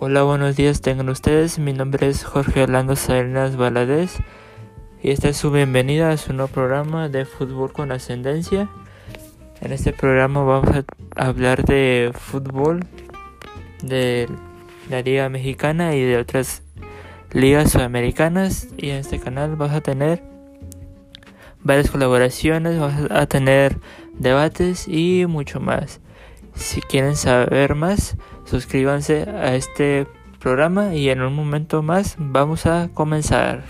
Hola, buenos días tengan ustedes. Mi nombre es Jorge Orlando Salinas Valadez y esta es su bienvenida a su nuevo programa de fútbol con ascendencia. En este programa vamos a hablar de fútbol, de la Liga Mexicana y de otras ligas sudamericanas. Y en este canal vas a tener varias colaboraciones, vas a tener debates y mucho más. Si quieren saber más, suscríbanse a este programa y en un momento más vamos a comenzar.